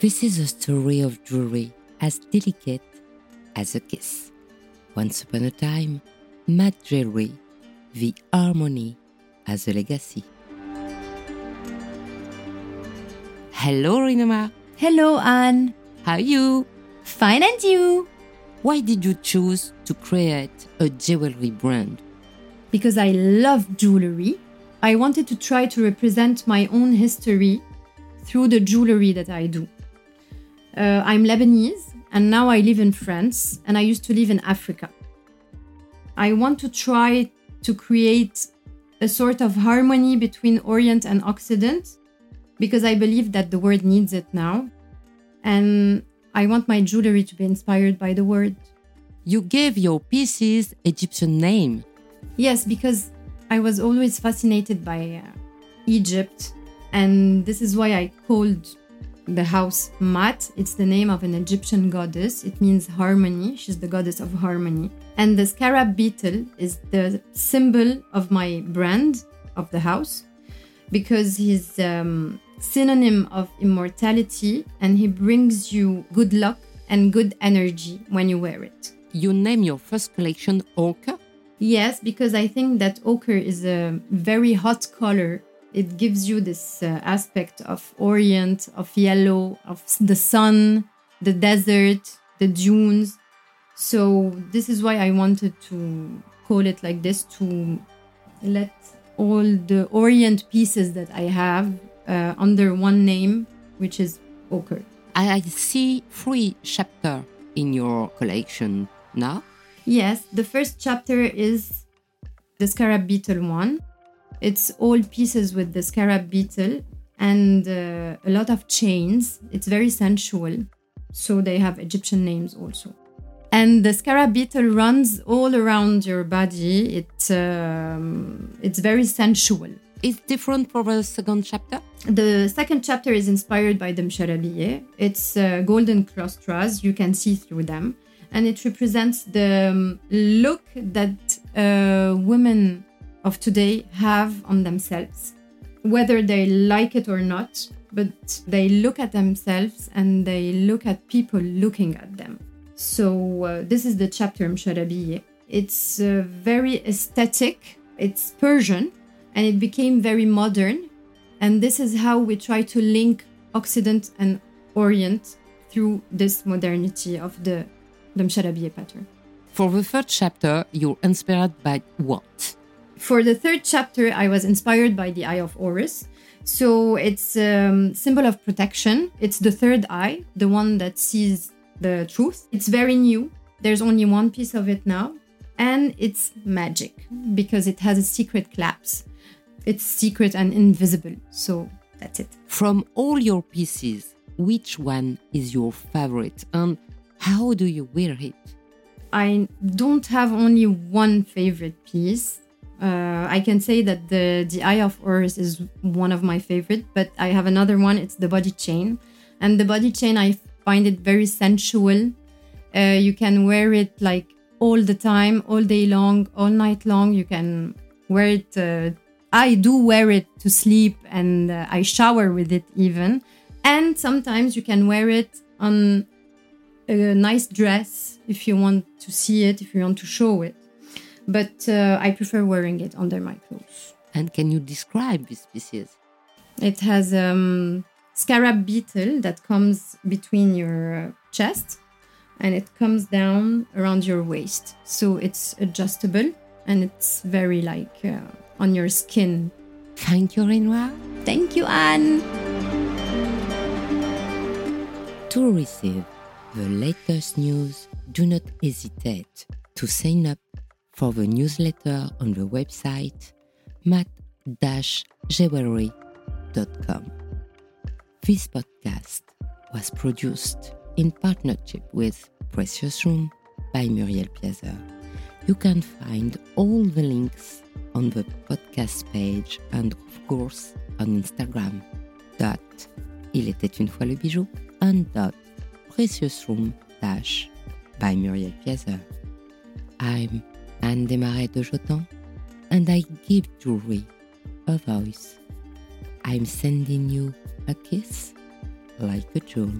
This is a story of jewelry as delicate as a kiss. Once upon a time, Maat jewelry, the harmony as a legacy. Hello, Rinoma. Hello, Anne. How are you? Fine, and you? Why did you choose to create a jewelry brand? Because I love jewelry. I wanted to try to represent my own history through the jewelry that I do. Uh, I'm Lebanese and now I live in France and I used to live in Africa. I want to try to create a sort of harmony between Orient and Occident because I believe that the world needs it now. And I want my jewelry to be inspired by the word. You gave your pieces Egyptian name. Yes, because I was always fascinated by uh, Egypt, and this is why I called the house Maat. It's the name of an Egyptian goddess. It means harmony. She's the goddess of harmony. And the scarab beetle is the symbol of my brand of the house because he's um, synonym of immortality and he brings you good luck and good energy when you wear it. You name your first collection Ochre? Yes, because I think that ochre is a very hot color it gives you this uh, aspect of Orient, of yellow, of the sun, the desert, the dunes. So this is why I wanted to call it like this to let all the Orient pieces that I have uh, under one name, which is ochre. I see three chapters in your collection now. Yes, the first chapter is the scarab beetle one. It's all pieces with the scarab beetle and uh, a lot of chains. It's very sensual. So they have Egyptian names also. And the scarab beetle runs all around your body. It, um, it's very sensual. It's different for the second chapter? The second chapter is inspired by the Msharabiye. It's uh, golden claustras. You can see through them. And it represents the um, look that uh, women of today have on themselves, whether they like it or not, but they look at themselves and they look at people looking at them. So, uh, this is the chapter Msharabiye. It's uh, very aesthetic, it's Persian, and it became very modern. And this is how we try to link Occident and Orient through this modernity of the, Msharabiye pattern. For the third chapter, you're inspired by what? For the third chapter, I was inspired by the Eye of Horus. So it's a um, symbol of protection. It's the third eye, the one that sees the truth. It's very new. There's only one piece of it now. And it's magic because it has a secret clasp. It's secret and invisible. So that's it. From all your pieces, which one is your favorite and how do you wear it? I don't have only one favorite piece. Uh, I can say that the the Eye of Horus is one of my favorite, but I have another one. It's the body chain, and the body chain I find it very sensual. Uh, you can wear it like all the time, all day long, all night long. You can wear it. Uh, I do wear it to sleep, and uh, I shower with it even. And sometimes you can wear it on a nice dress if you want to see it, if you want to show it but uh, I prefer wearing it under my clothes. And can you describe these pieces? It has a um, scarab beetle that comes between your chest and it comes down around your waist. So it's adjustable and it's very like uh, on your skin. Thank you, Renoir. Thank you, Anne. To receive the latest news, do not hesitate to sign up for the newsletter on the website mat-jewelry.com. This podcast was produced in partnership with Precious Room by Muriel Piazza. You can find all the links on the podcast page and of course on Instagram. Dot Il était une fois le bijou and dot Precious Room dash by Muriel Piazza. I'm Anne Desmarais de Jotan, and I give jewelry a voice. I'm sending you a kiss like a jewel.